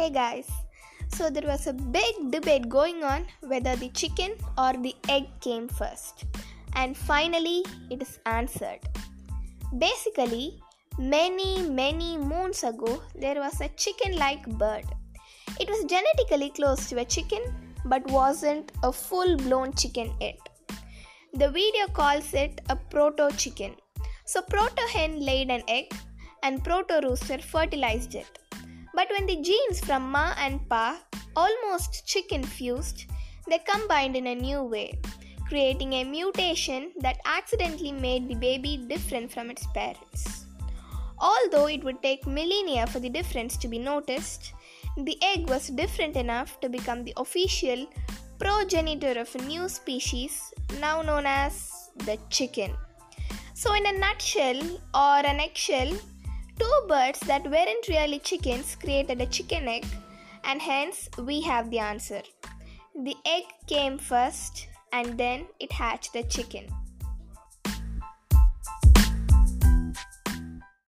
Hey guys, so there was a big debate going on whether the chicken or the egg came first, and finally it is answered. Basically, many, many moons ago, there was a chicken like bird. It was genetically close to a chicken but wasn't a full blown chicken yet. The video calls it a proto chicken. So, proto hen laid an egg and proto rooster fertilized it. But when the genes from Ma and Pa, almost chicken fused, they combined in a new way, creating a mutation that accidentally made the baby different from its parents. Although it would take millennia for the difference to be noticed, the egg was different enough to become the official progenitor of a new species now known as the chicken. So, in a nutshell or an eggshell, Two birds that weren't really chickens created a chicken egg, and hence we have the answer. The egg came first and then it hatched the chicken.